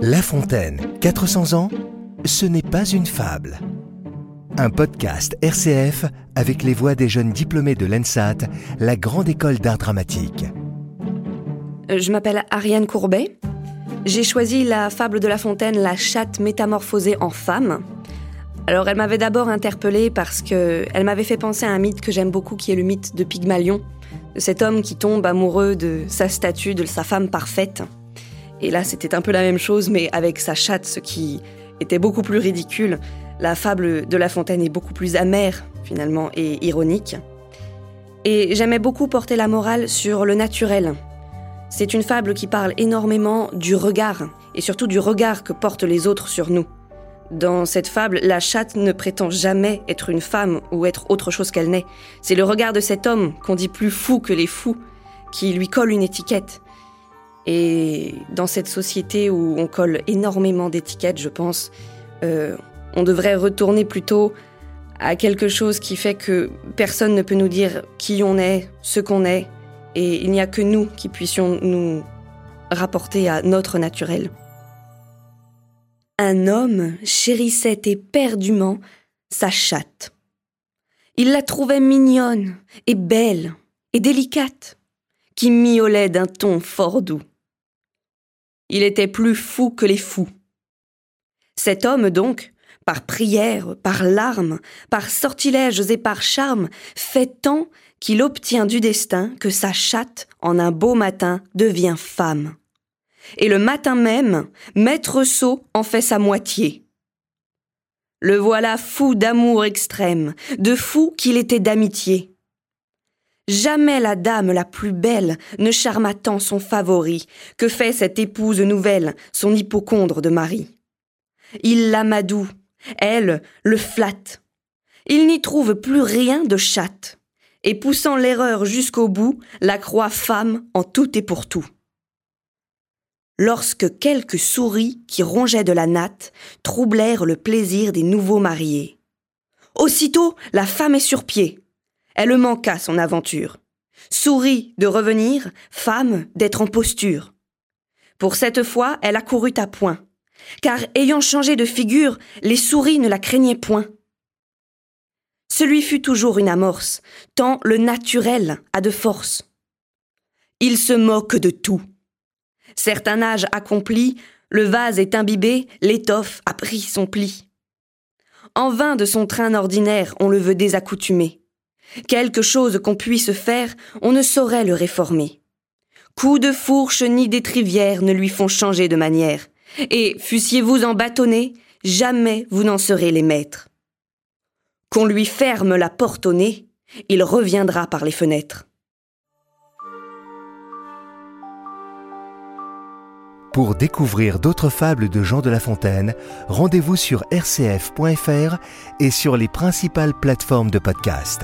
La Fontaine, 400 ans, ce n'est pas une fable. Un podcast RCF avec les voix des jeunes diplômés de l'ENSAT, la grande école d'art dramatique. Euh, Je m'appelle Ariane Courbet. J'ai choisi la fable de La Fontaine, la chatte métamorphosée en femme. Alors, elle m'avait d'abord interpellée parce que elle m'avait fait penser à un mythe que j'aime beaucoup, qui est le mythe de Pygmalion, de cet homme qui tombe amoureux de sa statue, de sa femme parfaite. Et là, c'était un peu la même chose, mais avec sa chatte, ce qui était beaucoup plus ridicule. La fable de La Fontaine est beaucoup plus amère, finalement, et ironique. Et j'aimais beaucoup porter la morale sur le naturel. C'est une fable qui parle énormément du regard, et surtout du regard que portent les autres sur nous. Dans cette fable, la chatte ne prétend jamais être une femme ou être autre chose qu'elle n'est. C'est le regard de cet homme, qu'on dit plus fou que les fous, qui lui colle une étiquette. Et dans cette société où on colle énormément d'étiquettes, je pense, euh, on devrait retourner plutôt à quelque chose qui fait que personne ne peut nous dire qui on est, ce qu'on est, et il n'y a que nous qui puissions nous rapporter à notre naturel. Un homme chérissait éperdument sa chatte. Il la trouvait mignonne et belle et délicate, qui miaulait d'un ton fort doux. Il était plus fou que les fous. Cet homme, donc, par prière, par larmes, par sortilèges et par charme, fait tant qu'il obtient du destin que sa chatte, en un beau matin, devient femme. Et le matin même, Maître Sot en fait sa moitié. Le voilà fou d'amour extrême, de fou qu'il était d'amitié. Jamais la dame la plus belle ne charma tant son favori que fait cette épouse nouvelle, son hypocondre de mari? Il l'amadoue, elle le flatte. Il n'y trouve plus rien de chatte, et poussant l'erreur jusqu'au bout, la croit femme en tout et pour tout. Lorsque quelques souris qui rongeaient de la natte troublèrent le plaisir des nouveaux mariés. Aussitôt, la femme est sur pied. Elle manqua son aventure. Souris de revenir, femme d'être en posture. Pour cette fois, elle accourut à point, car ayant changé de figure, les souris ne la craignaient point. Ce lui fut toujours une amorce, tant le naturel a de force. Il se moque de tout. Certain âge accompli, le vase est imbibé, l'étoffe a pris son pli. En vain de son train ordinaire on le veut désaccoutumer. Quelque chose qu'on puisse faire, on ne saurait le réformer. Coups de fourche ni d'étrivière ne lui font changer de manière, et fussiez-vous en bâtonné, jamais vous n'en serez les maîtres. Qu'on lui ferme la porte au nez, il reviendra par les fenêtres. Pour découvrir d'autres fables de Jean de La Fontaine, rendez-vous sur rcf.fr et sur les principales plateformes de podcast.